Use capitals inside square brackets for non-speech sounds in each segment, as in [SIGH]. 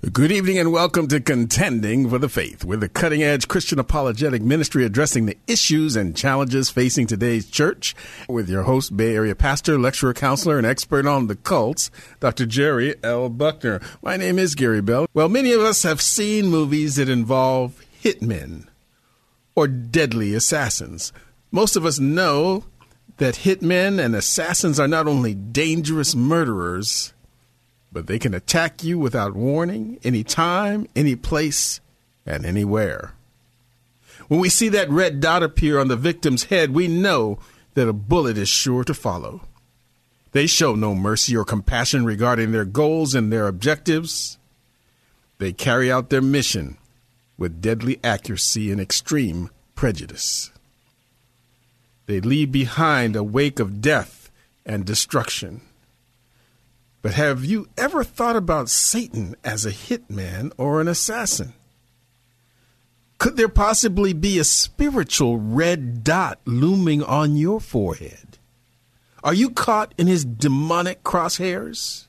Good evening and welcome to Contending for the Faith. We're the cutting edge Christian apologetic ministry addressing the issues and challenges facing today's church with your host, Bay Area pastor, lecturer, counselor, and expert on the cults, Dr. Jerry L. Buckner. My name is Gary Bell. Well, many of us have seen movies that involve hitmen or deadly assassins. Most of us know that hitmen and assassins are not only dangerous murderers, but they can attack you without warning, anytime, any place, and anywhere. When we see that red dot appear on the victim's head, we know that a bullet is sure to follow. They show no mercy or compassion regarding their goals and their objectives. They carry out their mission with deadly accuracy and extreme prejudice. They leave behind a wake of death and destruction. But have you ever thought about Satan as a hitman or an assassin? Could there possibly be a spiritual red dot looming on your forehead? Are you caught in his demonic crosshairs?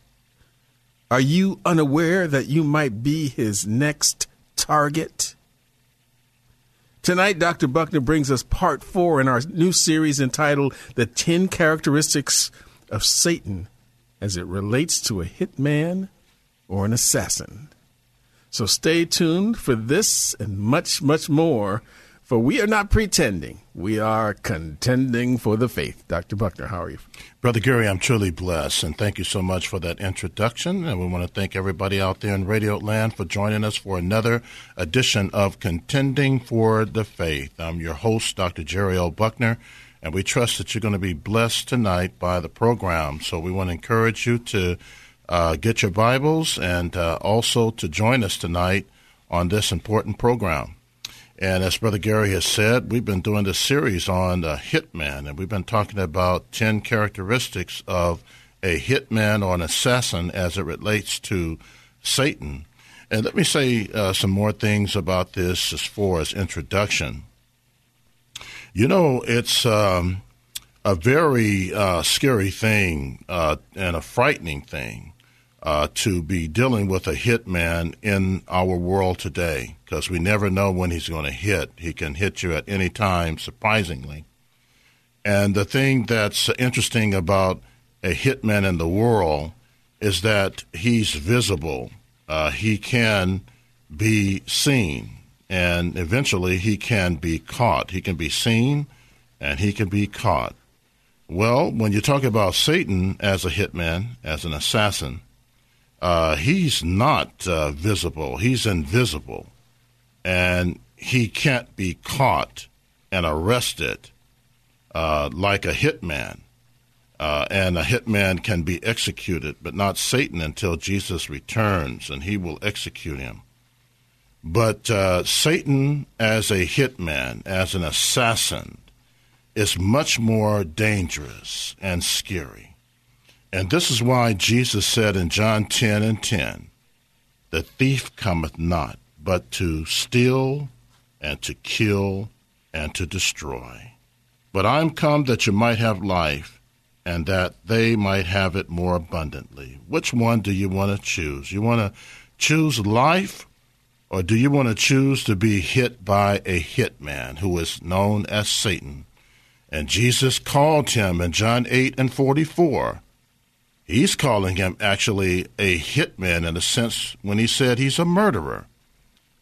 Are you unaware that you might be his next target? Tonight, Dr. Buckner brings us part four in our new series entitled The 10 Characteristics of Satan as it relates to a hitman or an assassin. So stay tuned for this and much, much more, for we are not pretending. We are contending for the faith. Dr. Buckner, how are you? Brother Gary, I'm truly blessed, and thank you so much for that introduction. And we want to thank everybody out there in Radio Land for joining us for another edition of Contending for the Faith. I'm your host, Dr. Jerry L. Buckner. And we trust that you're going to be blessed tonight by the program. So we want to encourage you to uh, get your Bibles and uh, also to join us tonight on this important program. And as Brother Gary has said, we've been doing this series on a hitman, and we've been talking about 10 characteristics of a hitman or an assassin as it relates to Satan. And let me say uh, some more things about this as far as introduction. You know, it's um, a very uh, scary thing uh, and a frightening thing uh, to be dealing with a hitman in our world today because we never know when he's going to hit. He can hit you at any time, surprisingly. And the thing that's interesting about a hitman in the world is that he's visible. Uh, he can be seen and eventually he can be caught. He can be seen and he can be caught. Well, when you talk about Satan as a hitman, as an assassin, uh, he's not uh, visible. He's invisible. And he can't be caught and arrested uh, like a hitman. Uh, and a hitman can be executed, but not Satan until Jesus returns and he will execute him. But uh, Satan, as a hitman, as an assassin, is much more dangerous and scary. And this is why Jesus said in John 10 and 10, The thief cometh not, but to steal and to kill and to destroy. But I'm come that you might have life, and that they might have it more abundantly. Which one do you want to choose? You want to choose life or do you want to choose to be hit by a hitman who is known as Satan? And Jesus called him in John 8 and 44. He's calling him actually a hitman in a sense when he said he's a murderer.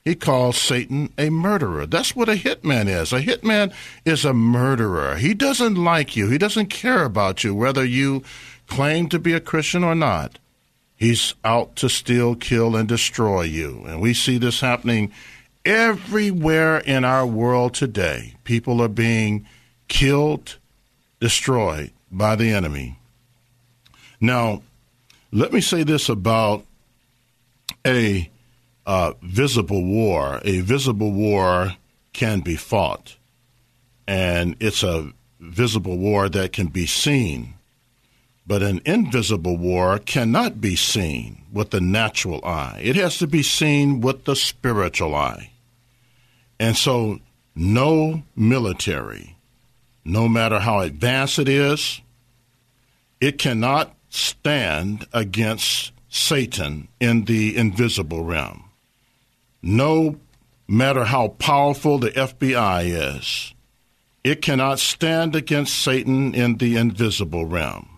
He calls Satan a murderer. That's what a hitman is. A hitman is a murderer. He doesn't like you, he doesn't care about you, whether you claim to be a Christian or not. He's out to steal, kill, and destroy you. And we see this happening everywhere in our world today. People are being killed, destroyed by the enemy. Now, let me say this about a uh, visible war. A visible war can be fought, and it's a visible war that can be seen. But an invisible war cannot be seen with the natural eye. It has to be seen with the spiritual eye. And so, no military, no matter how advanced it is, it cannot stand against Satan in the invisible realm. No matter how powerful the FBI is, it cannot stand against Satan in the invisible realm.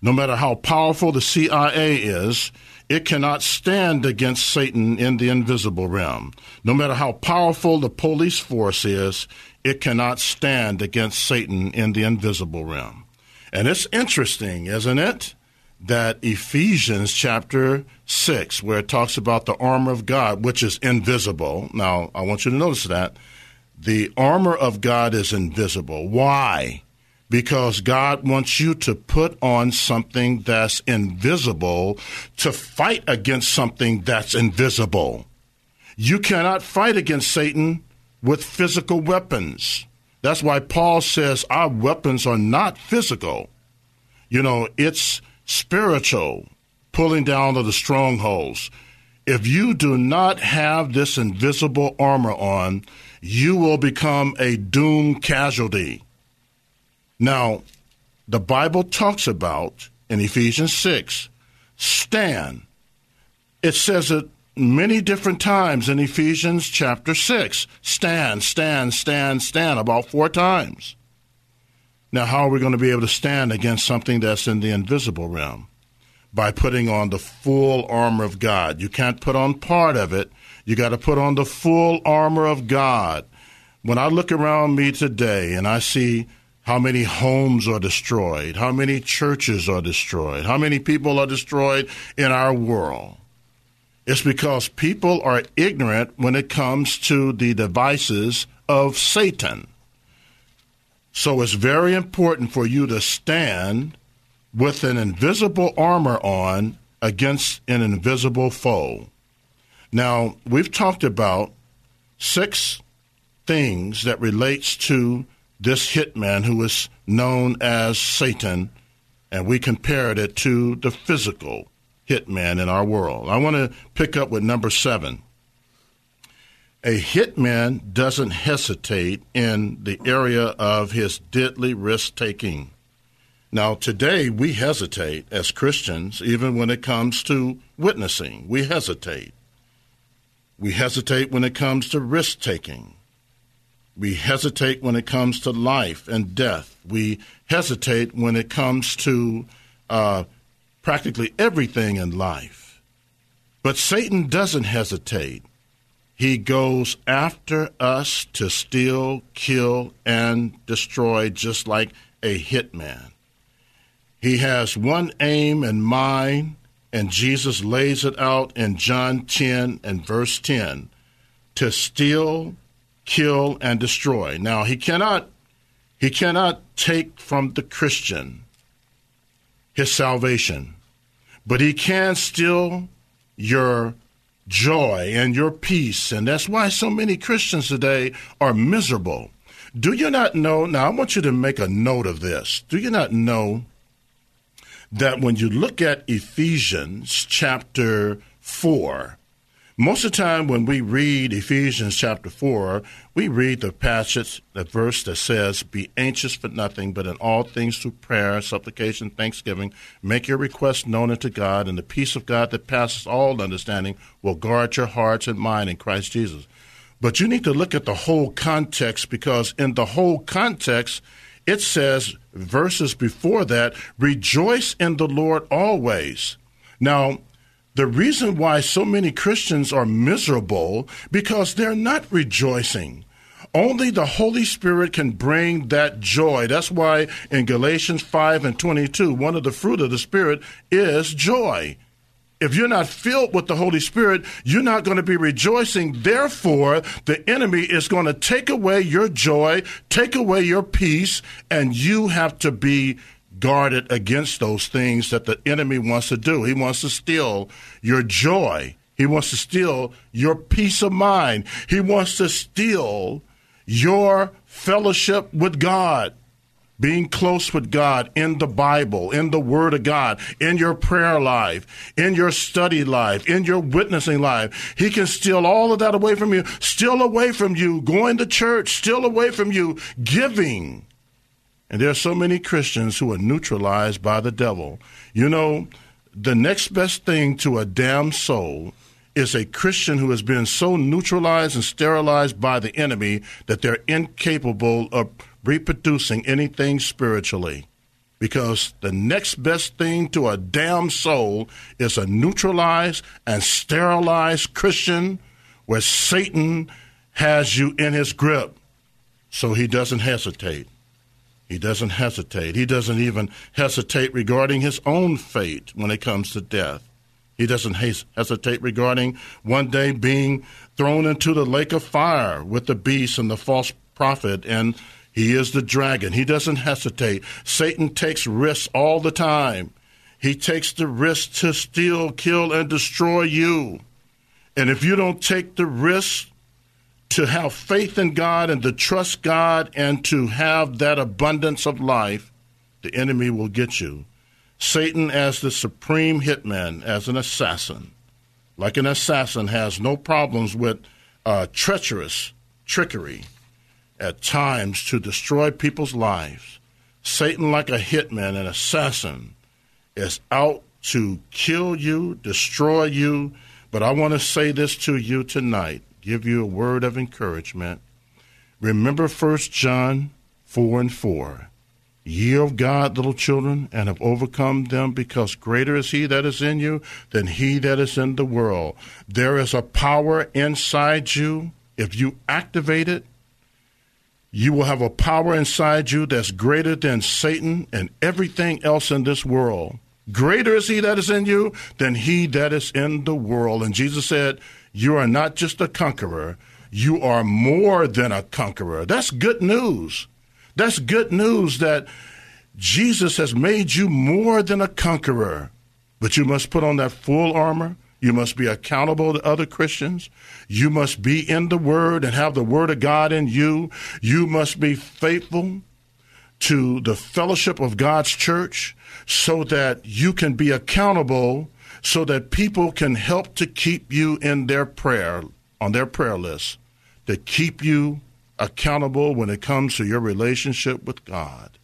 No matter how powerful the CIA is, it cannot stand against Satan in the invisible realm. No matter how powerful the police force is, it cannot stand against Satan in the invisible realm. And it's interesting, isn't it? That Ephesians chapter 6, where it talks about the armor of God, which is invisible. Now, I want you to notice that. The armor of God is invisible. Why? Because God wants you to put on something that's invisible to fight against something that's invisible. You cannot fight against Satan with physical weapons. That's why Paul says our weapons are not physical. You know, it's spiritual, pulling down of the strongholds. If you do not have this invisible armor on, you will become a doomed casualty. Now, the Bible talks about in Ephesians 6 stand. It says it many different times in Ephesians chapter 6. Stand, stand, stand, stand, about four times. Now, how are we going to be able to stand against something that's in the invisible realm? By putting on the full armor of God. You can't put on part of it, you got to put on the full armor of God. When I look around me today and I see how many homes are destroyed, how many churches are destroyed, how many people are destroyed in our world, it's because people are ignorant when it comes to the devices of Satan. So it's very important for you to stand with an invisible armor on against an invisible foe. Now, we've talked about six things that relates to this hitman who is known as Satan, and we compared it to the physical hitman in our world. I want to pick up with number seven. A hitman doesn't hesitate in the area of his deadly risk taking. Now, today we hesitate as Christians, even when it comes to witnessing. We hesitate. We hesitate when it comes to risk taking. We hesitate when it comes to life and death. We hesitate when it comes to uh, practically everything in life. But Satan doesn't hesitate. He goes after us to steal, kill, and destroy, just like a hitman. He has one aim in mind, and Jesus lays it out in John 10 and verse 10 to steal, kill, and destroy. Now, he cannot, he cannot take from the Christian his salvation but he can steal your joy and your peace. And that's why so many Christians today are miserable. Do you not know? Now, I want you to make a note of this. Do you not know that when you look at Ephesians chapter 4, most of the time, when we read Ephesians chapter 4, we read the passage, the verse that says, Be anxious for nothing, but in all things through prayer, supplication, thanksgiving, make your requests known unto God, and the peace of God that passes all understanding will guard your hearts and mind in Christ Jesus. But you need to look at the whole context because in the whole context, it says, verses before that, rejoice in the Lord always. Now, the reason why so many Christians are miserable because they're not rejoicing. Only the Holy Spirit can bring that joy. That's why in Galatians 5 and 22, one of the fruit of the Spirit is joy. If you're not filled with the Holy Spirit, you're not going to be rejoicing. Therefore, the enemy is going to take away your joy, take away your peace, and you have to be guarded against those things that the enemy wants to do. He wants to steal your joy. He wants to steal your peace of mind. He wants to steal your fellowship with God being close with God in the Bible, in the Word of God, in your prayer life, in your study life, in your witnessing life. He can steal all of that away from you, steal away from you going to church, steal away from you giving. And there are so many Christians who are neutralized by the devil. You know, the next best thing to a damned soul is a Christian who has been so neutralized and sterilized by the enemy that they're incapable of reproducing anything spiritually. Because the next best thing to a damned soul is a neutralized and sterilized Christian where Satan has you in his grip. So he doesn't hesitate. He doesn't hesitate. He doesn't even hesitate regarding his own fate when it comes to death. He doesn't hesitate regarding one day being thrown into the lake of fire with the beast and the false prophet and he is the dragon. He doesn't hesitate. Satan takes risks all the time. He takes the risk to steal, kill, and destroy you. And if you don't take the risk to have faith in God and to trust God and to have that abundance of life, the enemy will get you. Satan, as the supreme hitman, as an assassin, like an assassin, has no problems with uh, treacherous trickery at times to destroy people's lives. Satan, like a hitman, an assassin, is out to kill you, destroy you. But I want to say this to you tonight, give you a word of encouragement. Remember 1 John 4 and 4. Ye of God, little children, and have overcome them, because greater is he that is in you than he that is in the world. There is a power inside you. If you activate it, you will have a power inside you that's greater than Satan and everything else in this world. Greater is he that is in you than he that is in the world. And Jesus said, You are not just a conqueror, you are more than a conqueror. That's good news. That's good news that Jesus has made you more than a conqueror. But you must put on that full armor you must be accountable to other Christians. You must be in the Word and have the Word of God in you. You must be faithful to the fellowship of God's church so that you can be accountable, so that people can help to keep you in their prayer, on their prayer list, to keep you accountable when it comes to your relationship with God.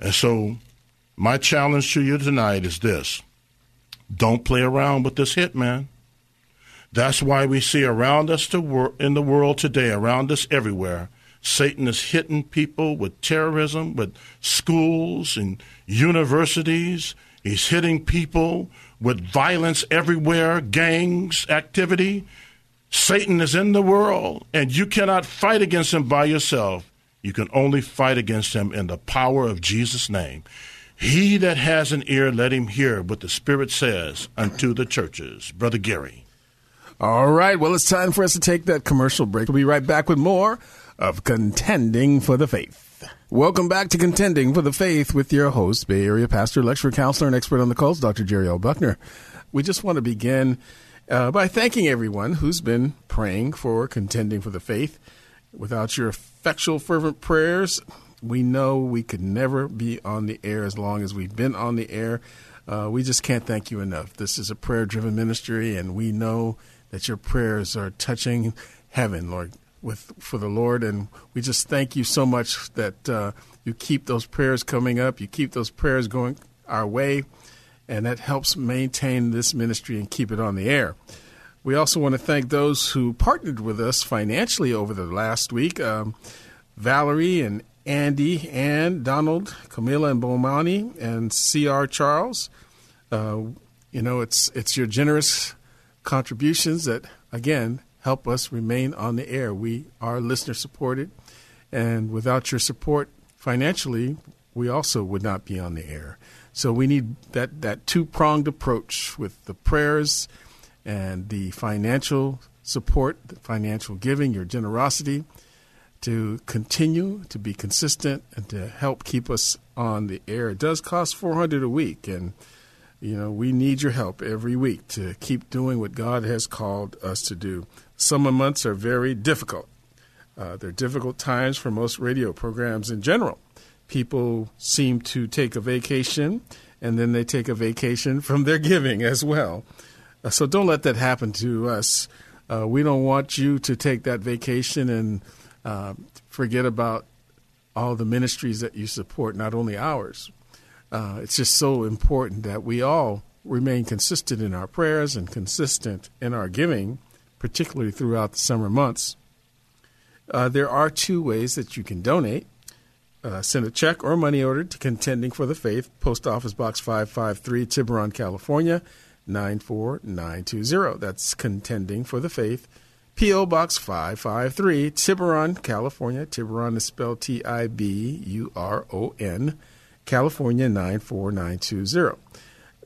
And so, my challenge to you tonight is this don't play around with this hit, man. That's why we see around us in the world today, around us everywhere, Satan is hitting people with terrorism, with schools and universities. He's hitting people with violence everywhere, gangs, activity. Satan is in the world, and you cannot fight against him by yourself. You can only fight against him in the power of Jesus' name. He that has an ear, let him hear what the Spirit says unto the churches. Brother Gary. All right. Well, it's time for us to take that commercial break. We'll be right back with more of Contending for the Faith. Welcome back to Contending for the Faith with your host, Bay Area pastor, lecturer, counselor, and expert on the cults, Dr. Jerry L. Buckner. We just want to begin uh, by thanking everyone who's been praying for Contending for the Faith. Without your effectual, fervent prayers, we know we could never be on the air as long as we've been on the air. Uh, we just can't thank you enough. This is a prayer driven ministry, and we know that your prayers are touching heaven, Lord, with for the Lord. And we just thank you so much that uh, you keep those prayers coming up, you keep those prayers going our way, and that helps maintain this ministry and keep it on the air. We also want to thank those who partnered with us financially over the last week. Um, Valerie and Andy, and Donald, Camilla, and Bomani, and C.R. Charles. Uh, you know, it's it's your generous contributions that again help us remain on the air. We are listener supported, and without your support financially, we also would not be on the air. So we need that that two pronged approach with the prayers and the financial support, the financial giving, your generosity to continue to be consistent and to help keep us on the air. It does cost 400 a week, and You know, we need your help every week to keep doing what God has called us to do. Summer months are very difficult. Uh, they're difficult times for most radio programs in general. People seem to take a vacation and then they take a vacation [LAUGHS] from their giving as well. Uh, so don't let that happen to us. Uh, we don't want you to take that vacation and uh, forget about all the ministries that you support, not only ours. Uh, it's just so important that we all remain consistent in our prayers and consistent in our giving, particularly throughout the summer months. Uh, there are two ways that you can donate. Uh, send a check or money order to Contending for the Faith, Post Office Box 553, Tiburon, California 94920. That's Contending for the Faith, P.O. Box 553, Tiburon, California. Tiburon is spelled T I B U R O N, California 94920.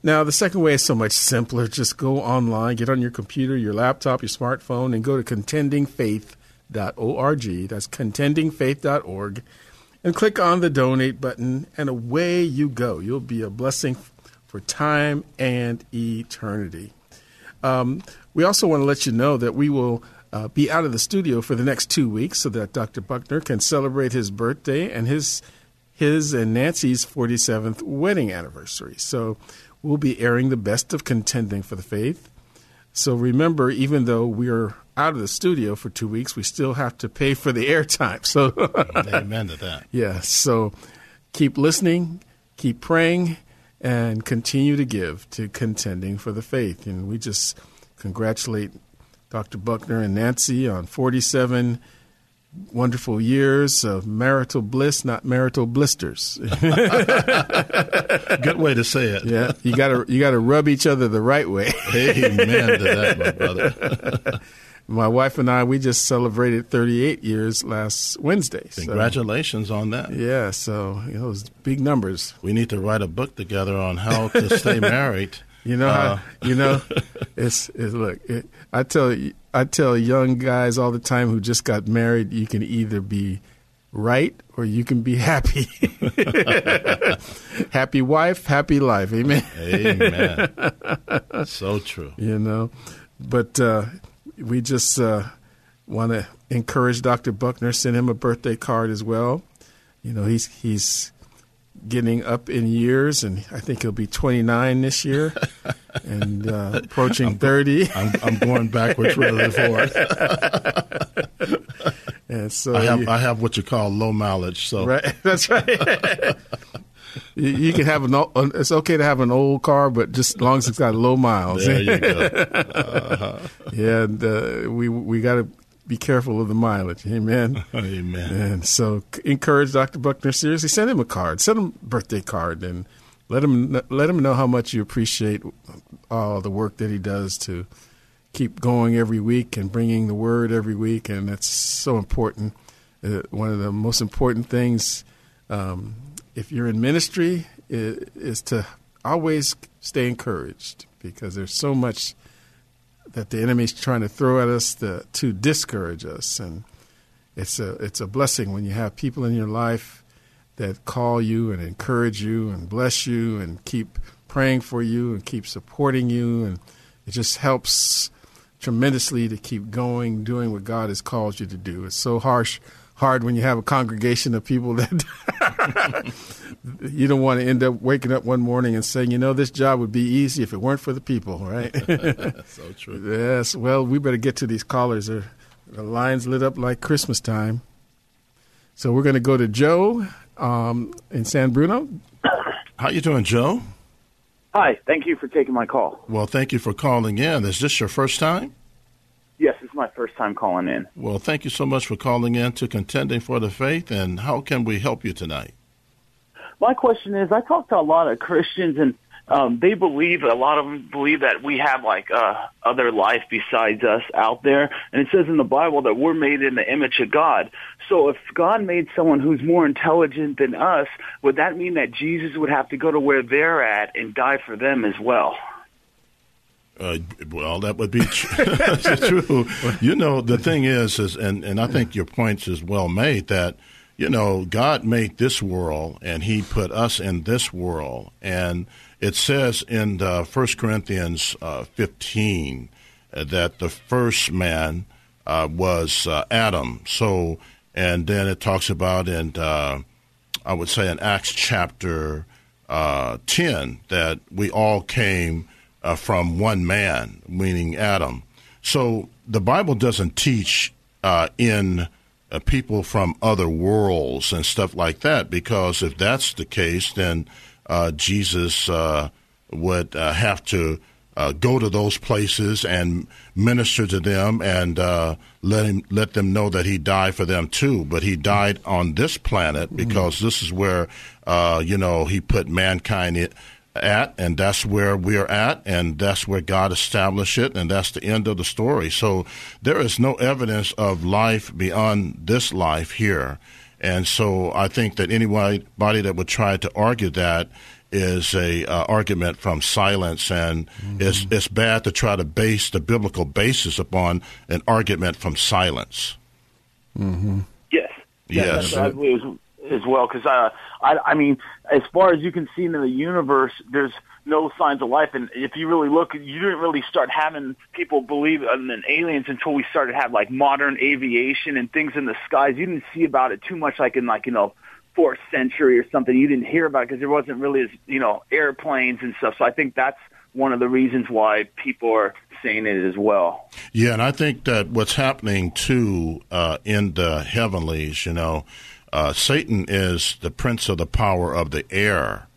Now, the second way is so much simpler. Just go online, get on your computer, your laptop, your smartphone, and go to contendingfaith.org. That's contendingfaith.org and click on the donate button, and away you go. You'll be a blessing for time and eternity. Um, we also want to let you know that we will uh, be out of the studio for the next two weeks so that Dr. Buckner can celebrate his birthday and his his and Nancy's 47th wedding anniversary. So we'll be airing the best of contending for the faith. So remember, even though we are out of the studio for two weeks, we still have to pay for the [LAUGHS] airtime. So, amen to that. [LAUGHS] Yeah. So, keep listening, keep praying, and continue to give to contending for the faith. And we just congratulate Dr. Buckner and Nancy on 47 wonderful years of marital bliss, not marital blisters. [LAUGHS] Good way to say it. Yeah, you got to you got to rub each other the right way. Amen to that, my [LAUGHS] brother. my wife and I, we just celebrated 38 years last Wednesday. Congratulations on that. Yeah, so you know, those big numbers. We need to write a book together on how to stay [LAUGHS] married. You know, uh, how, you know, it's, it's look. It, I tell I tell young guys all the time who just got married, you can either be right or you can be happy. [LAUGHS] happy wife, happy life. Amen. Amen. [LAUGHS] so true. You know, but uh, we just uh, want to encourage Dr. Buckner, send him a birthday card as well. You know, he's he's getting up in years, and I think he'll be 29 this year, [LAUGHS] and uh, approaching I'm, 30. I'm, I'm, going backwards rather than forward. and so I have you, I have what you call low mileage. So right, [LAUGHS] that's right. [LAUGHS] you, you, can have an. It's okay to have an old car, but just as long as it's got low miles. There you go. Uh-huh. yeah, and uh, we we got to be careful of the mileage. Amen. [LAUGHS] Amen. And so encourage Dr. Buckner seriously. Send him a card. Send him a birthday card and let him let him know how much you appreciate all the work that he does to keep going every week and bringing the word every week. And that's so important. Uh, one of the most important things, um, if you're in ministry, is, is to always stay encouraged because there's so much that the enemy's trying to throw at us to, to discourage us. And it's a it's a blessing when you have people in your life that call you and encourage you and bless you and keep praying for you and keep supporting you and it just helps tremendously to keep going doing what God has called you to do. It's so harsh hard when you have a congregation of people that [LAUGHS] you don't want to end up waking up one morning and saying, you know, this job would be easy if it weren't for the people, right? [LAUGHS] so true. Yes. Well, we better get to these callers. the lines lit up like Christmas time. So we're going to go to Joe um, in San Bruno. How you doing, Joe? Hi. Thank you for taking my call. Well, thank you for calling in. Is this your first time? Yes, it's my first time calling in. Well, thank you so much for calling in to Contending for the Faith. And how can we help you tonight? My question is, I talk to a lot of Christians, and um, they believe a lot of them believe that we have like uh, other life besides us out there, and it says in the Bible that we're made in the image of God. So if God made someone who's more intelligent than us, would that mean that Jesus would have to go to where they're at and die for them as well? Uh, well, that would be [LAUGHS] true. you know, the thing is, is and, and I think your points is well made that, you know, God made this world and he put us in this world. And it says in uh, 1 Corinthians uh, 15 uh, that the first man uh, was uh, Adam. So, and then it talks about in, uh, I would say in Acts chapter 10 that we all came from one man, meaning Adam. So the Bible doesn't teach in people from other worlds and stuff like that because if that's the case, then uh, Jesus uh, would uh, have to uh, go to those places and minister to them and uh, let him let them know that he died for them too. But he died on this planet because mm-hmm. this is where uh, you know he put mankind in, at, and that's where we're at, and that's where God established it, and that's the end of the story. So there is no evidence of life beyond this life here. And so I think that anybody that would try to argue that is a uh, argument from silence, and mm-hmm. it's it's bad to try to base the biblical basis upon an argument from silence. Mm-hmm. Yes. Yes. yes. As well, because uh, I, I mean, as far as you can see in the universe, there's no signs of life. And if you really look, you didn't really start having people believe in aliens until we started have like modern aviation and things in the skies. You didn't see about it too much, like in like you know fourth century or something. You didn't hear about because there wasn't really as you know airplanes and stuff. So I think that's one of the reasons why people are saying it as well. Yeah, and I think that what's happening too uh, in the heavenlies, you know, uh, Satan is the prince of the power of the air.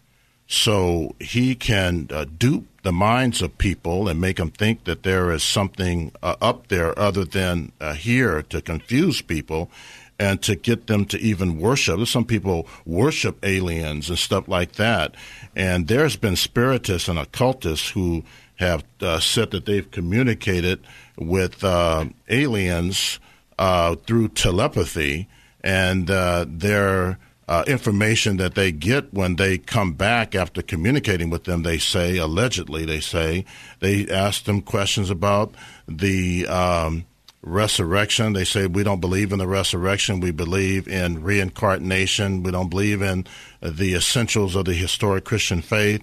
So he can uh, dupe the minds of people and make them think that there is something uh, up there other than uh, here to confuse people and to get them to even worship. Some people worship aliens and stuff like that. And there's been spiritists and occultists who have uh, said that they've communicated with uh, aliens uh, through telepathy, and uh, their uh, information that they get when they come back after communicating with them, they say, allegedly, they say, they ask them questions about the. Um, resurrection. They say we don't believe in the resurrection. We believe in reincarnation. We don't believe in the essentials of the historic Christian faith.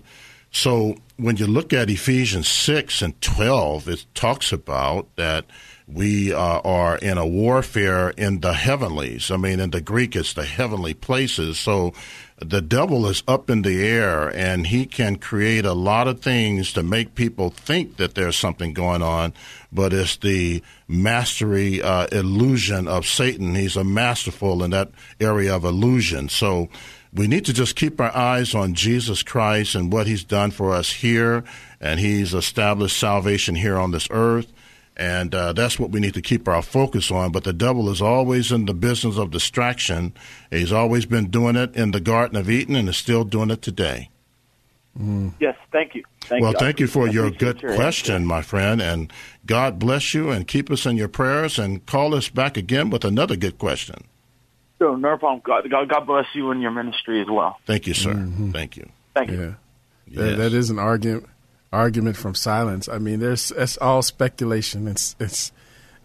So when you look at Ephesians 6 and 12, it talks about that we uh, are in a warfare in the heavenlies. I mean, in the Greek, it's the heavenly places. So the devil is up in the air and he can create a lot of things to make people think that there's something going on, but it's the mastery uh, illusion of Satan. He's a masterful in that area of illusion. So we need to just keep our eyes on Jesus Christ and what he's done for us here, and he's established salvation here on this earth. And uh, that's what we need to keep our focus on. But the devil is always in the business of distraction. He's always been doing it in the Garden of Eden and is still doing it today. Mm. Yes, thank you. Thank well, you. thank you for your good your question, answer. my friend. And God bless you and keep us in your prayers and call us back again with another good question. Sure, no problem. God, God, God bless you and your ministry as well. Thank you, sir. Mm-hmm. Thank you. Thank you. Yeah. Yes. That, that is an argument argument from silence. I mean, there's it's all speculation. It's it's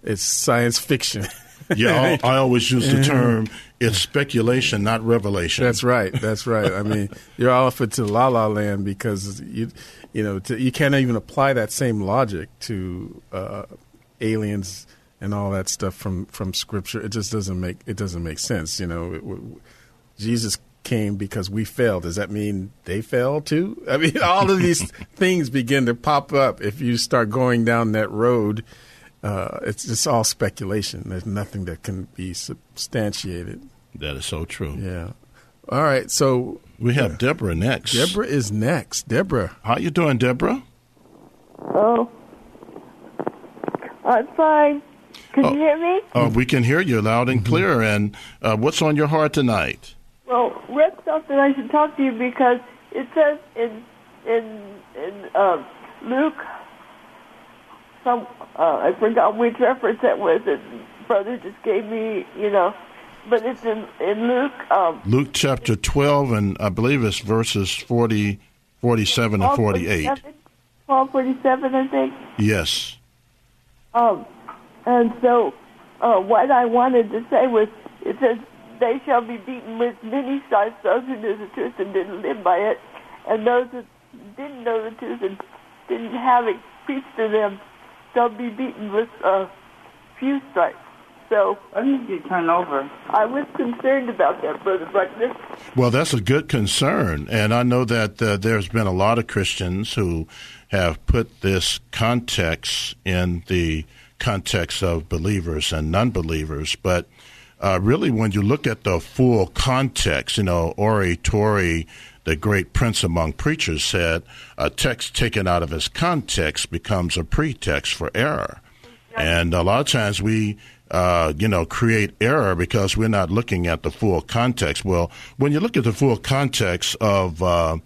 it's science fiction. [LAUGHS] yeah, I, I, always use the [LAUGHS] term it's speculation, not revelation. That's right. That's right. I mean, [LAUGHS] you're off into la la land because you you know to, you can't even apply that same logic to uh, aliens and all that stuff from from scripture. It just doesn't make it doesn't make sense. You know, it, it, Jesus came because we failed. Does that mean they failed too? I mean, [LAUGHS] all of these [LAUGHS] things begin to pop up if you start going down that road. Uh, it's just all speculation. There's nothing that can be substantiated. That is so true. Yeah. All right. So we have uh, Deborah next. Deborah is next. Deborah, how you doing, Deborah? Oh, I'm fine. Can oh, you hear me? Uh, we can hear you loud and mm-hmm. clear. And uh, what's on your heart tonight? Well, Rick thought that I should talk to you because it says in in in uh, Luke, some uh, I forgot which reference that was. That brother just gave me, you know, but it's in in Luke. Um, Luke chapter twelve, and I believe it's verses 40, 47 and forty eight. Twelve forty seven, I think. Yes. Um, and so uh, what I wanted to say was, it says they shall be beaten with many stripes, those who knew the truth and didn't live by it, and those that didn't know the truth and didn't have it preached to them, they'll be beaten with a few stripes. So I need to get turned over. I was concerned about that, Brother Buckner. Well, that's a good concern. And I know that uh, there's been a lot of Christians who have put this context in the context of believers and non believers. But uh, really, when you look at the full context, you know, R.A. Torrey, the great prince among preachers, said a text taken out of its context becomes a pretext for error. And a lot of times we uh, you know, create error because we're not looking at the full context. Well, when you look at the full context of uh,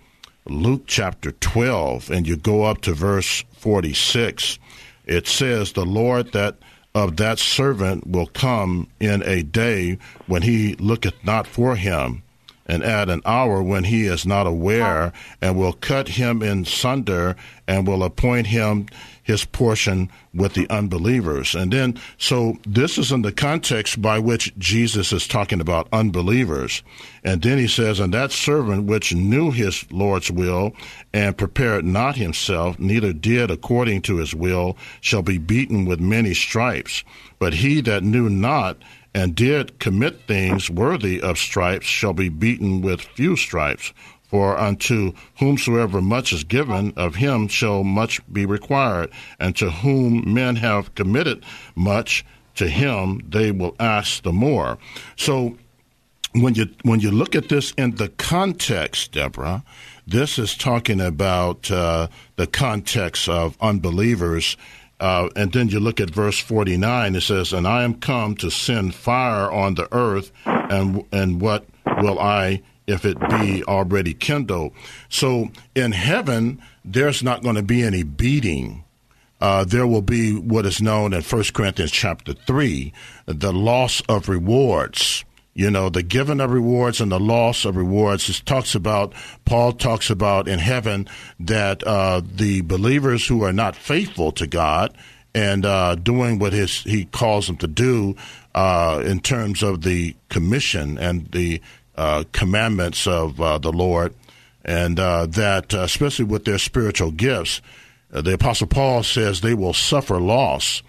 Luke chapter 12 and you go up to verse 46, it says, The Lord that of that servant will come in a day when he looketh not for him, and at an hour when he is not aware, and will cut him in sunder, and will appoint him his portion with the unbelievers. And then, so this is in the context by which Jesus is talking about unbelievers. And then he says, And that servant which knew his Lord's will and prepared not himself, neither did according to his will, shall be beaten with many stripes. But he that knew not, and did commit things worthy of stripes shall be beaten with few stripes. For unto whomsoever much is given, of him shall much be required. And to whom men have committed much, to him they will ask the more. So when you when you look at this in the context, Deborah, this is talking about uh, the context of unbelievers. Uh, and then you look at verse 49, it says, And I am come to send fire on the earth, and and what will I if it be already kindled. So in heaven, there's not going to be any beating. Uh, there will be what is known in 1 Corinthians chapter 3, the loss of rewards. You know, the giving of rewards and the loss of rewards. It talks about, Paul talks about in heaven that uh, the believers who are not faithful to God and uh, doing what his, he calls them to do uh, in terms of the commission and the uh, commandments of uh, the Lord, and uh, that, uh, especially with their spiritual gifts, uh, the Apostle Paul says they will suffer loss.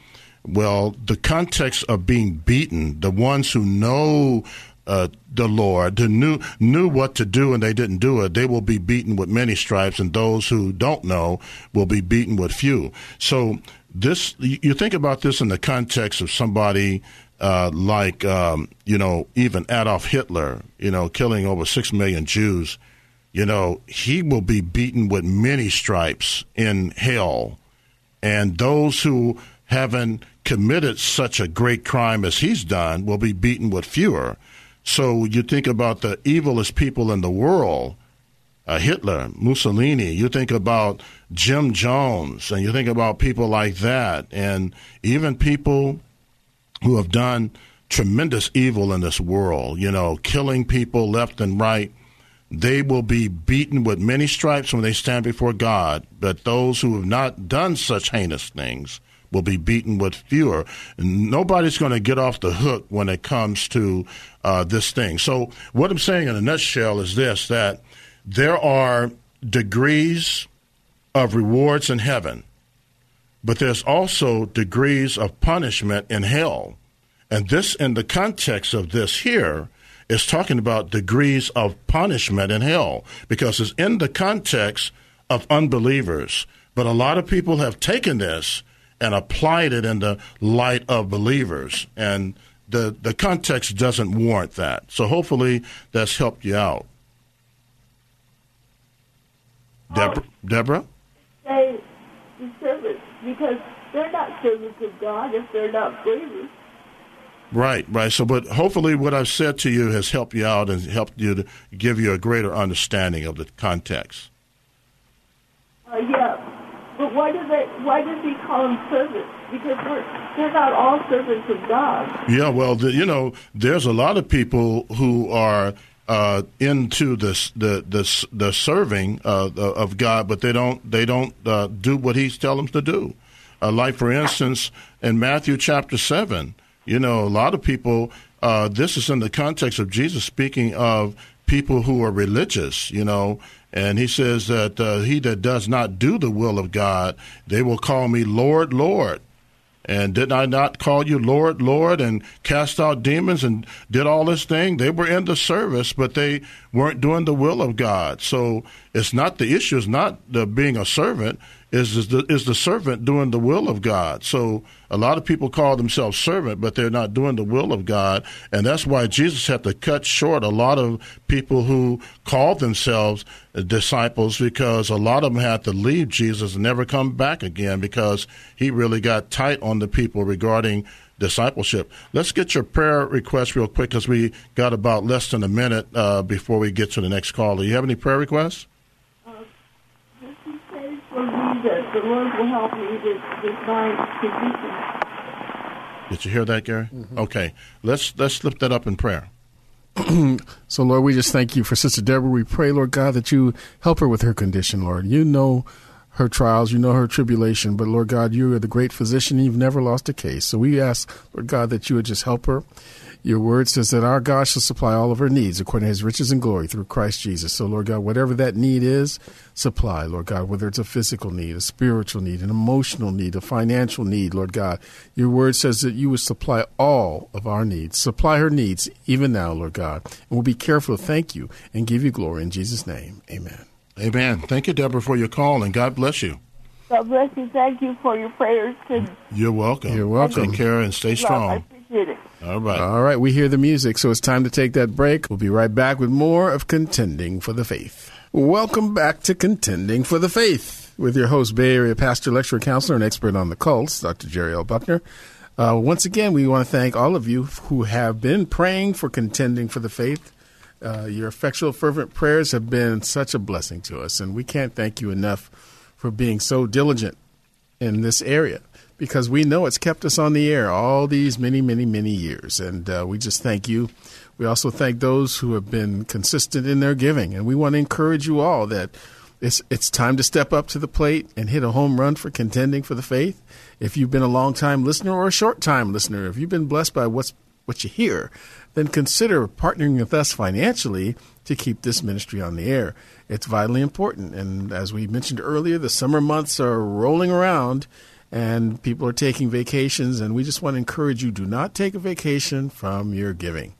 Well, the context of being beaten, the ones who know uh, the Lord, who knew knew what to do and they didn't do it, they will be beaten with many stripes, and those who don't know will be beaten with few. So this, you think about this in the context of somebody uh, like um, you know even Adolf Hitler, you know, killing over six million Jews, you know, he will be beaten with many stripes in hell, and those who haven't committed such a great crime as he's done will be beaten with fewer. So you think about the evilest people in the world. Uh, Hitler, Mussolini, you think about Jim Jones, and you think about people like that, and even people who have done tremendous evil in this world, you know, killing people left and right. They will be beaten with many stripes when they stand before God, but those who have not done such heinous things will be beaten with fewer. Nobody's going to get off the hook when it comes to uh, this thing. So, what I'm saying in a nutshell is this that there are degrees of rewards in heaven but there's also degrees of punishment in hell. And this, in the context of this here, is talking about degrees of punishment in hell because it's in the context of unbelievers. But a lot of people have taken this and applied it in the light of believers. And the, the context doesn't warrant that. So hopefully that's helped you out. Deborah? Deborah? Say, the servants because they're not servants of God if they're not believers. Right, right. So, but hopefully, what I've said to you has helped you out and helped you to give you a greater understanding of the context. Uh, yeah, but why do they? Why does he call them servants? Because they're not all servants of God. Yeah, well, the, you know, there's a lot of people who are uh, into this the the the serving uh, of God, but they don't they don't uh, do what He's telling them to do. Uh, like for instance, in Matthew chapter seven, you know, a lot of people. Uh, this is in the context of Jesus speaking of people who are religious, you know, and he says that uh, he that does not do the will of God, they will call me Lord, Lord. And did I not call you Lord, Lord, and cast out demons and did all this thing? They were in the service, but they weren't doing the will of God. So it's not the issue is not the being a servant is the, is the servant doing the will of God. So a lot of people call themselves servant, but they're not doing the will of God, and that's why Jesus had to cut short a lot of people who called themselves disciples because a lot of them had to leave Jesus and never come back again because he really got tight on the people regarding discipleship. Let's get your prayer request real quick because we got about less than a minute uh, before we get to the next call. Do you have any prayer requests? that the Lord will help me with, with my condition. Did you hear that, Gary? Mm-hmm. Okay, let's let's lift that up in prayer. [CLEARS THROAT] so, Lord, we just thank you for Sister Deborah. We pray, Lord God, that you help her with her condition, Lord. You know her trials, you know her tribulation, but Lord God, you are the great physician. You've never lost a case. So we ask, Lord God, that you would just help her your word says that our God shall supply all of our needs according to his riches and glory through Christ Jesus. So, Lord God, whatever that need is, supply, Lord God, whether it's a physical need, a spiritual need, an emotional need, a financial need, Lord God. Your word says that you would supply all of our needs. Supply her needs even now, Lord God. And we'll be careful to thank you and give you glory in Jesus' name. Amen. Amen. Thank you, Deborah, for your call, and God bless you. God bless you. Thank you for your prayers. You're welcome. You're welcome. Take care and stay strong. All right. All right. We hear the music, so it's time to take that break. We'll be right back with more of Contending for the Faith. Welcome back to Contending for the Faith with your host, Bay Area pastor, lecturer, counselor, and expert on the cults, Dr. Jerry L. Buckner. Uh, once again, we want to thank all of you who have been praying for contending for the faith. Uh, your effectual, fervent prayers have been such a blessing to us, and we can't thank you enough for being so diligent in this area because we know it's kept us on the air all these many, many, many years. And uh, we just thank you. We also thank those who have been consistent in their giving. And we want to encourage you all that it's, it's time to step up to the plate and hit a home run for contending for the faith. If you've been a long time listener or a short time listener, if you've been blessed by what's, what you hear, then consider partnering with us financially to keep this ministry on the air. It's vitally important. And as we mentioned earlier, the summer months are rolling around and people are taking vacations, and we just want to encourage you do not take a vacation from your giving.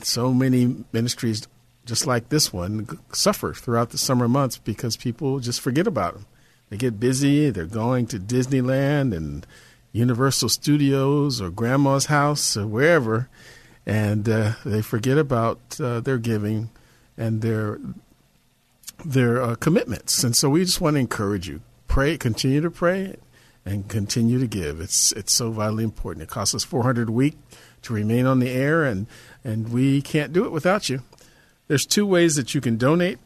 So many ministries, just like this one, suffer throughout the summer months because people just forget about them. They get busy, they're going to Disneyland and Universal Studios or grandma's house or wherever, and uh, they forget about uh, their giving and their their uh, commitments. And so we just want to encourage you pray, continue to pray, and continue to give. It's it's so vitally important. It costs us 400 a week to remain on the air, and and we can't do it without you. There's two ways that you can donate.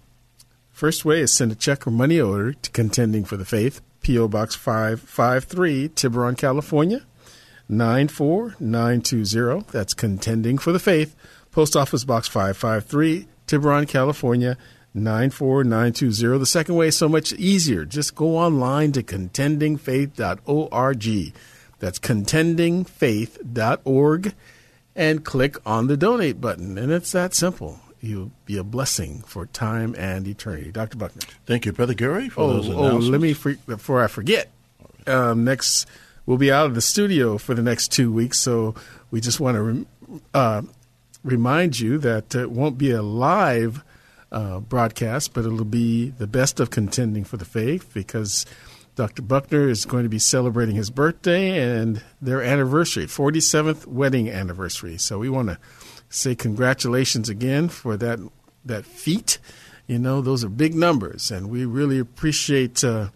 First way is send a check or money order to Contending for the Faith, P.O. Box 553, Tiburon, California, 94920. That's Contending for the Faith, Post Office Box 553, Tiburon, California, 94920. The second way is so much easier. Just go online to contendingfaith.org. That's contendingfaith.org and click on the donate button. And it's that simple. You'll be a blessing for time and eternity. Dr. Buckner. Thank you, Brother Gary, for oh, those Oh, let me, before I forget, um, next, we'll be out of the studio for the next two weeks. So we just want to uh, remind you that it won't be a live uh, broadcast, but it'll be the best of contending for the faith because Dr. Buckner is going to be celebrating his birthday and their anniversary, 47th wedding anniversary. So we want to say congratulations again for that that feat. You know, those are big numbers, and we really appreciate. Uh,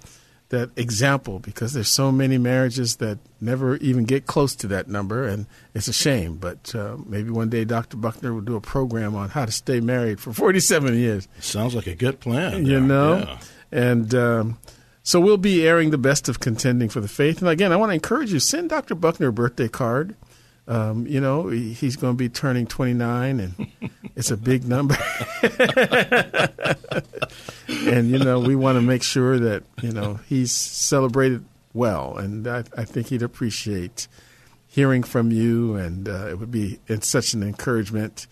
that example because there's so many marriages that never even get close to that number, and it's a shame. But uh, maybe one day Dr. Buckner will do a program on how to stay married for 47 years. Sounds like a good plan. You know, yeah. and. Um, so we'll be airing the best of contending for the faith. And again, I want to encourage you: send Dr. Buckner a birthday card. Um, you know, he's going to be turning 29, and [LAUGHS] it's a big number. [LAUGHS] and, you know, we want to make sure that, you know, he's celebrated well. And I, I think he'd appreciate hearing from you. And uh, it would be it's such an encouragement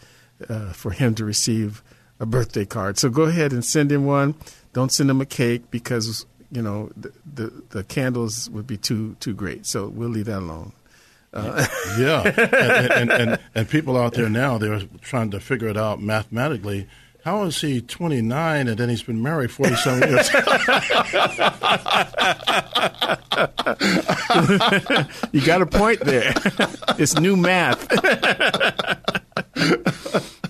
uh, for him to receive a birthday card. So go ahead and send him one. Don't send him a cake because you know the the, the candles would be too too great. So we'll leave that alone. Uh, yeah, [LAUGHS] and, and, and, and people out there now they're trying to figure it out mathematically. How is he 29 and then he's been married 47 years? [LAUGHS] you got a point there. It's new math. [LAUGHS]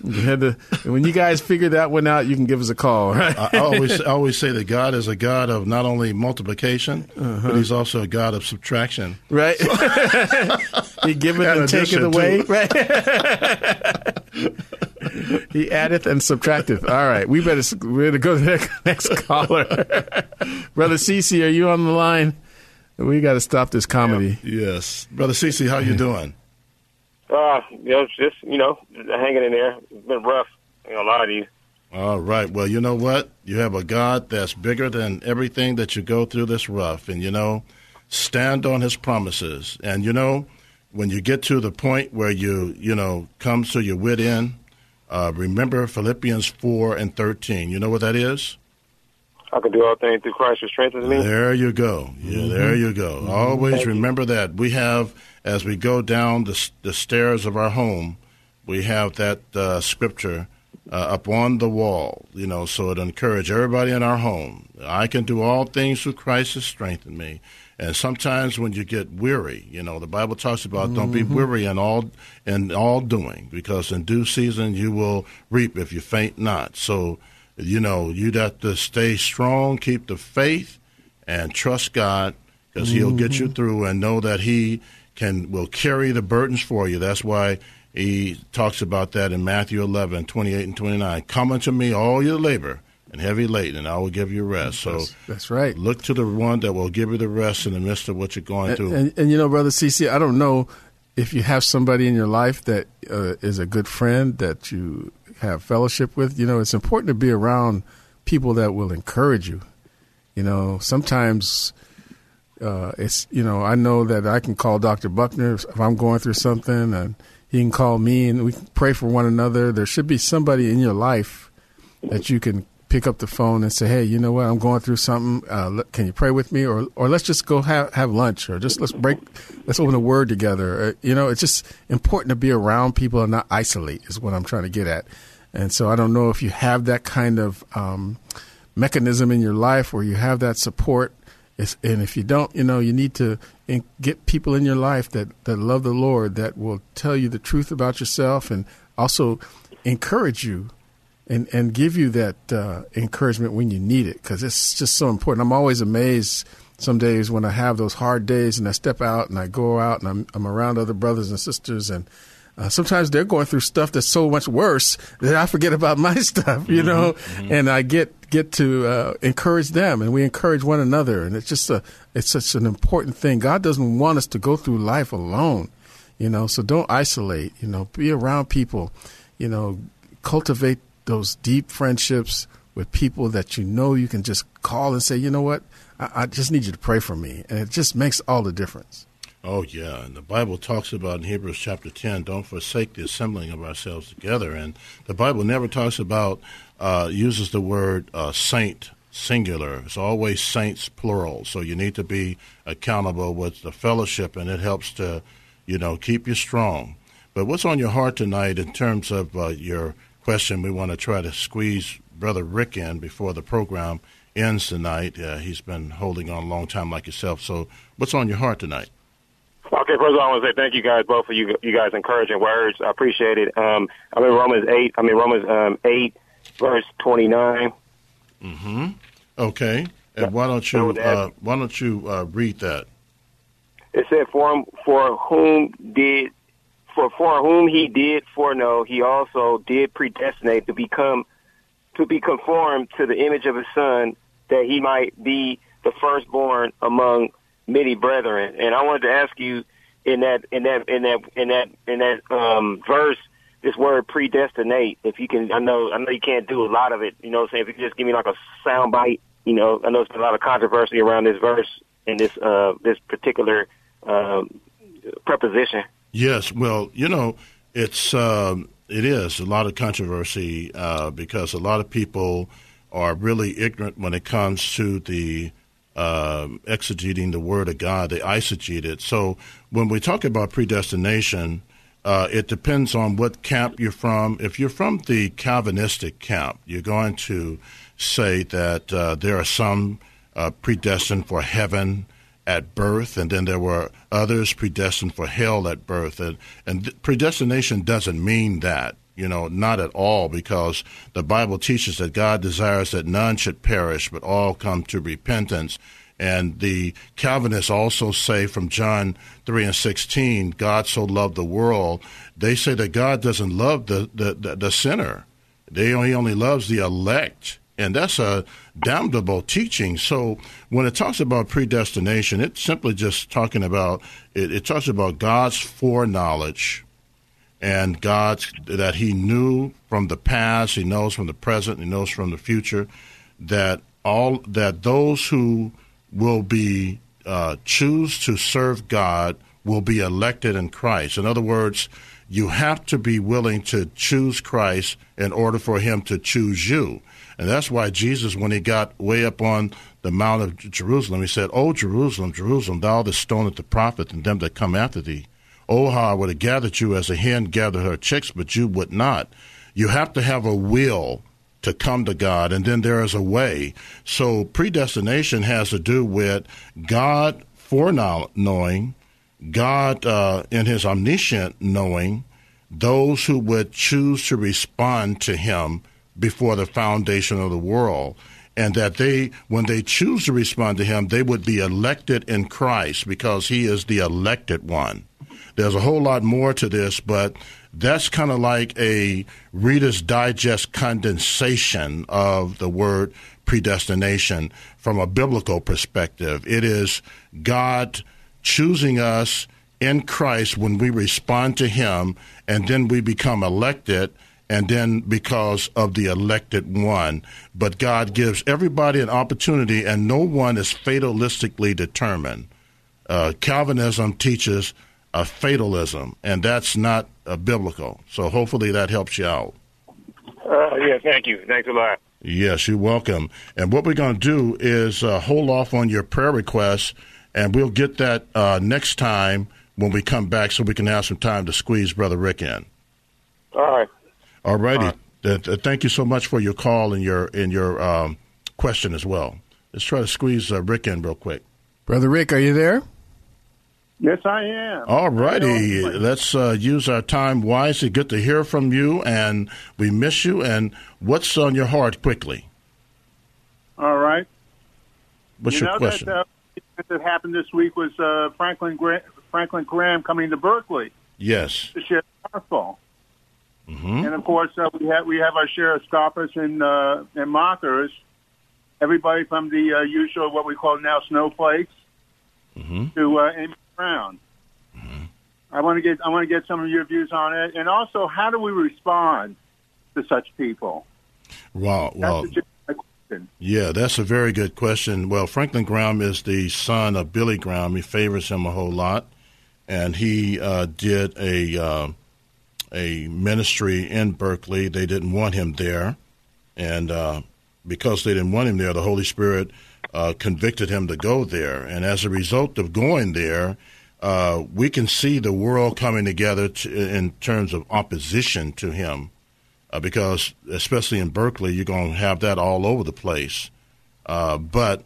You had to, when you guys figure that one out, you can give us a call. Right? I, always, I always say that God is a God of not only multiplication, uh-huh. but He's also a God of subtraction. Right. [LAUGHS] he giveth and, and taketh away. Too. Right. he addeth and subtracteth. All right, we better we better go to the next caller. [LAUGHS] Brother Cece, are you on the line? We got to stop this comedy. Yeah. Yes, Brother Cece, how you doing? Uh, you know, just you know, hanging in there. It's been rough. You know, a lot of you. All right. Well, you know what? You have a God that's bigger than everything that you go through that's rough, and you know, stand on His promises. And you know, when you get to the point where you you know comes to your wit end, uh, remember Philippians four and thirteen. You know what that is? I can do all things through Christ who strengthens me. There you go. Yeah, mm-hmm. there you go. Mm-hmm. Always Thank remember you. that. We have as we go down the, the stairs of our home, we have that uh, scripture uh, up on the wall, you know, so it encourage everybody in our home. I can do all things through Christ who strengthened me. And sometimes when you get weary, you know, the Bible talks about mm-hmm. don't be mm-hmm. weary in all in all doing, because in due season you will reap if you faint not. So, you know, you'd have to stay strong, keep the faith, and trust God, because mm-hmm. He'll get you mm-hmm. through, and know that He can will carry the burdens for you. That's why he talks about that in Matthew 11, 28 and 29. Come unto me, all your labor and heavy laden, and I will give you rest. So that's, that's, right. Look to the one that will give you the rest in the midst of what you're going and, through. And, and, you know, Brother CC, I don't know if you have somebody in your life that uh, is a good friend that you have fellowship with. You know, it's important to be around people that will encourage you. You know, sometimes uh, it's you know I know that I can call Dr. Buckner if I'm going through something, and he can call me, and we can pray for one another. There should be somebody in your life that you can pick up the phone and say, "Hey, you know what? I'm going through something. Uh, can you pray with me?" Or, or let's just go have have lunch, or just let's break, let's open a word together. Uh, you know, it's just important to be around people and not isolate. Is what I'm trying to get at. And so I don't know if you have that kind of um, mechanism in your life where you have that support it's, and if you don't, you know, you need to get people in your life that, that love the Lord, that will tell you the truth about yourself and also encourage you and, and give you that uh, encouragement when you need it because it's just so important. I'm always amazed some days when I have those hard days and I step out and I go out and I'm, I'm around other brothers and sisters and uh, sometimes they're going through stuff that's so much worse that I forget about my [LAUGHS] stuff, you mm-hmm, know, mm-hmm. and I get get to uh, encourage them, and we encourage one another, and it's just a it's such an important thing. God doesn't want us to go through life alone, you know. So don't isolate, you know. Be around people, you know. Cultivate those deep friendships with people that you know you can just call and say, you know what, I, I just need you to pray for me, and it just makes all the difference. Oh, yeah. And the Bible talks about in Hebrews chapter 10, don't forsake the assembling of ourselves together. And the Bible never talks about, uh, uses the word uh, saint singular. It's always saints plural. So you need to be accountable with the fellowship, and it helps to, you know, keep you strong. But what's on your heart tonight in terms of uh, your question? We want to try to squeeze Brother Rick in before the program ends tonight. Uh, he's been holding on a long time like yourself. So what's on your heart tonight? Okay, first of all, I want to say thank you guys both for you you guys encouraging words. I appreciate it. Um, I mean Romans eight. I mean Romans um, eight, verse twenty nine. Mm-hmm. Okay, and why don't you uh, why don't you uh, read that? It said, "For for whom did for for whom he did foreknow, he also did predestinate to become to be conformed to the image of his son, that he might be the firstborn among." Many brethren. And I wanted to ask you in that in that in that in that in that um, verse this word predestinate. If you can, I know I know you can't do a lot of it. You know, what I'm saying if you just give me like a sound bite. You know, I know there's been a lot of controversy around this verse and this uh, this particular um, preposition. Yes, well, you know, it's um, it is a lot of controversy uh, because a lot of people are really ignorant when it comes to the uh, exegeting the Word of God. They eisegete it. So when we talk about predestination, uh, it depends on what camp you're from. If you're from the Calvinistic camp, you're going to say that uh, there are some uh, predestined for heaven at birth, and then there were others predestined for hell at birth. And, and predestination doesn't mean that, you know, not at all, because the Bible teaches that God desires that none should perish, but all come to repentance. And the Calvinists also say from John 3 and 16, God so loved the world. They say that God doesn't love the, the, the, the sinner, they only, he only loves the elect. And that's a damnable teaching. So when it talks about predestination, it's simply just talking about it, it talks about God's foreknowledge and God's that He knew from the past, He knows from the present, He knows from the future, that all that those who will be uh, choose to serve God will be elected in Christ. In other words, you have to be willing to choose Christ in order for Him to choose you. And that's why Jesus, when he got way up on the Mount of Jerusalem, he said, Oh, Jerusalem, Jerusalem, thou that stonest the prophet and them that come after thee. Oh, I would have gathered you as a hen gathered her chicks, but you would not. You have to have a will to come to God, and then there is a way. So predestination has to do with God foreknowing, God uh, in His omniscient knowing, those who would choose to respond to Him before the foundation of the world. And that they, when they choose to respond to him, they would be elected in Christ because he is the elected one. There's a whole lot more to this, but that's kind of like a Reader's Digest condensation of the word predestination from a biblical perspective. It is God choosing us in Christ when we respond to Him, and then we become elected and then because of the elected one. But God gives everybody an opportunity, and no one is fatalistically determined. Uh, Calvinism teaches a fatalism, and that's not uh, biblical. So hopefully that helps you out. Uh, yeah, thank you. Thanks a lot. Yes, you're welcome. And what we're going to do is uh, hold off on your prayer requests, and we'll get that uh, next time when we come back so we can have some time to squeeze Brother Rick in. All right. All righty. Uh, thank you so much for your call and your and your um, question as well. Let's try to squeeze uh, Rick in real quick. Brother Rick, are you there? Yes, I am. All righty. Let's uh, use our time wisely. Good to hear from you, and we miss you. And what's on your heart quickly? All right. What's you your know question? That, uh, that happened this week was uh, Franklin Gra- Franklin Graham coming to Berkeley yes. to share the gospel. Mm-hmm. And of course, uh, we have we have our share of scoffers and uh, and mockers. Everybody from the uh, usual what we call now snowflakes Mm-hmm. to uh, Amos Brown. I want to get I want to get some of your views on it, and also how do we respond to such people? Wow. Well, question. yeah, that's a very good question. Well, Franklin Graham is the son of Billy Graham. He favors him a whole lot, and he uh, did a uh, a ministry in Berkeley. They didn't want him there, and uh, because they didn't want him there, the Holy Spirit uh, convicted him to go there. And as a result of going there, uh, we can see the world coming together to, in terms of opposition to him, uh, because especially in Berkeley, you're going to have that all over the place. Uh, but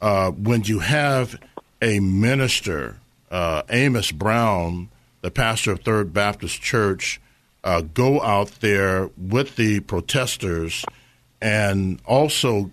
uh, when you have a minister, uh, Amos Brown, the pastor of Third Baptist Church, uh, go out there with the protesters and also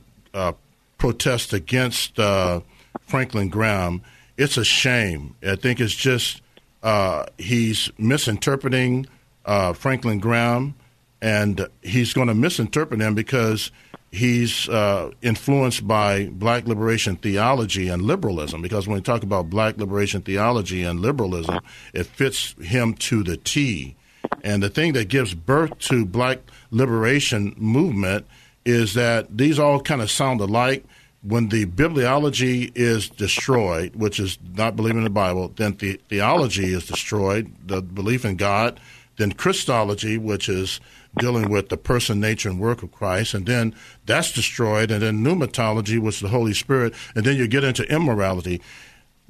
protest against uh, Franklin Graham, it's a shame. I think it's just uh, he's misinterpreting uh, Franklin Graham, and he's going to misinterpret him because he's uh, influenced by black liberation theology and liberalism. Because when we talk about black liberation theology and liberalism, it fits him to the T. And the thing that gives birth to black liberation movement is that these all kind of sound alike. When the bibliology is destroyed, which is not believing in the Bible, then the theology is destroyed, the belief in God, then Christology, which is dealing with the person, nature, and work of Christ, and then that's destroyed, and then pneumatology, which is the Holy Spirit, and then you get into immorality.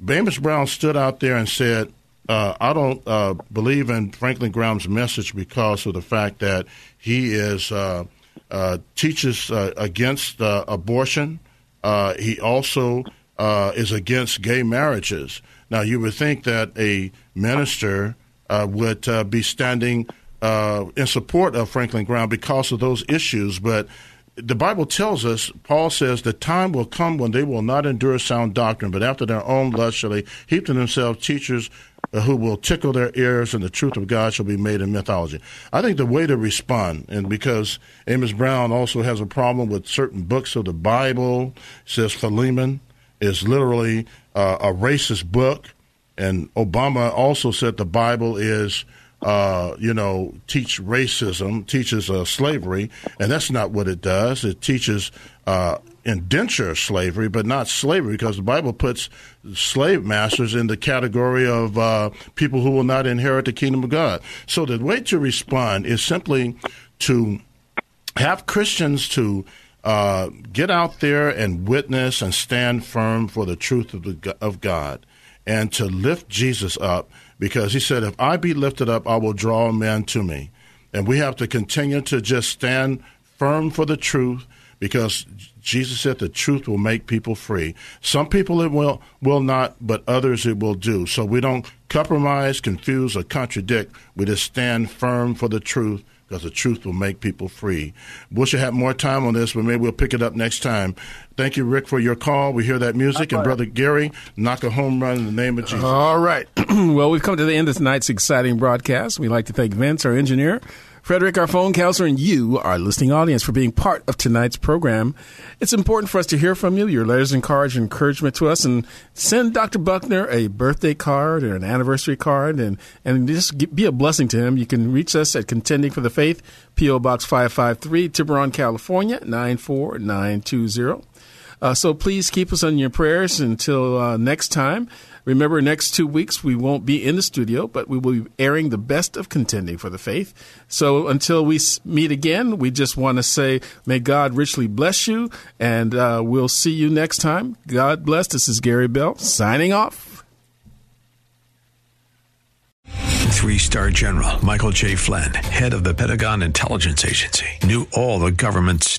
Amos Brown stood out there and said, uh, I don't uh, believe in Franklin Graham's message because of the fact that he is uh teaches uh, against uh, abortion. he also is against gay marriages. Now, you would think that a minister would be standing in support of Franklin Graham because of those issues, but the Bible tells us, Paul says, the time will come when they will not endure sound doctrine, but after their own lust shall they heap to themselves teachers uh, who will tickle their ears, and the truth of God shall be made in mythology. I think the way to respond, and because Amos Brown also has a problem with certain books of the Bible, says Philemon is literally uh, a racist book, and Obama also said the Bible is uh, you know, teach racism, teaches uh, slavery, and that's not what it does. It teaches uh, indenture slavery, but not slavery, because the Bible puts slave masters in the category of uh, people who will not inherit the kingdom of God. So the way to respond is simply to have Christians to uh, get out there and witness and stand firm for the truth of, the, of God, and to lift Jesus up because he said, If I be lifted up, I will draw men to me. And we have to continue to just stand firm for the truth because Jesus said the truth will make people free. Some people it will will not, but others it will do. So we don't compromise, confuse, or contradict. We just stand firm for the truth because the truth will make people free. We should have more time on this, but maybe we'll pick it up next time. Thank you, Rick, for your call. We hear that music. And Brother Gary, knock a home run in the name of Jesus. All right. [CLEARS THROAT] well, we've come to the end of tonight's exciting broadcast. We'd like to thank Vince, our engineer, Frederick, our phone counselor, and you, our listening audience, for being part of tonight's program. It's important for us to hear from you, your letters and cards, encouragement to us, and send Dr. Buckner a birthday card or an anniversary card, and, and just be a blessing to him. You can reach us at Contending for the Faith, P.O. Box 553, Tiburon, California, 94920. Uh, so please keep us on your prayers until uh, next time. Remember, next two weeks we won't be in the studio, but we will be airing the best of contending for the faith. So until we meet again, we just want to say, may God richly bless you, and uh, we'll see you next time. God bless. This is Gary Bell signing off. Three star general Michael J. Flynn, head of the Pentagon Intelligence Agency, knew all the government's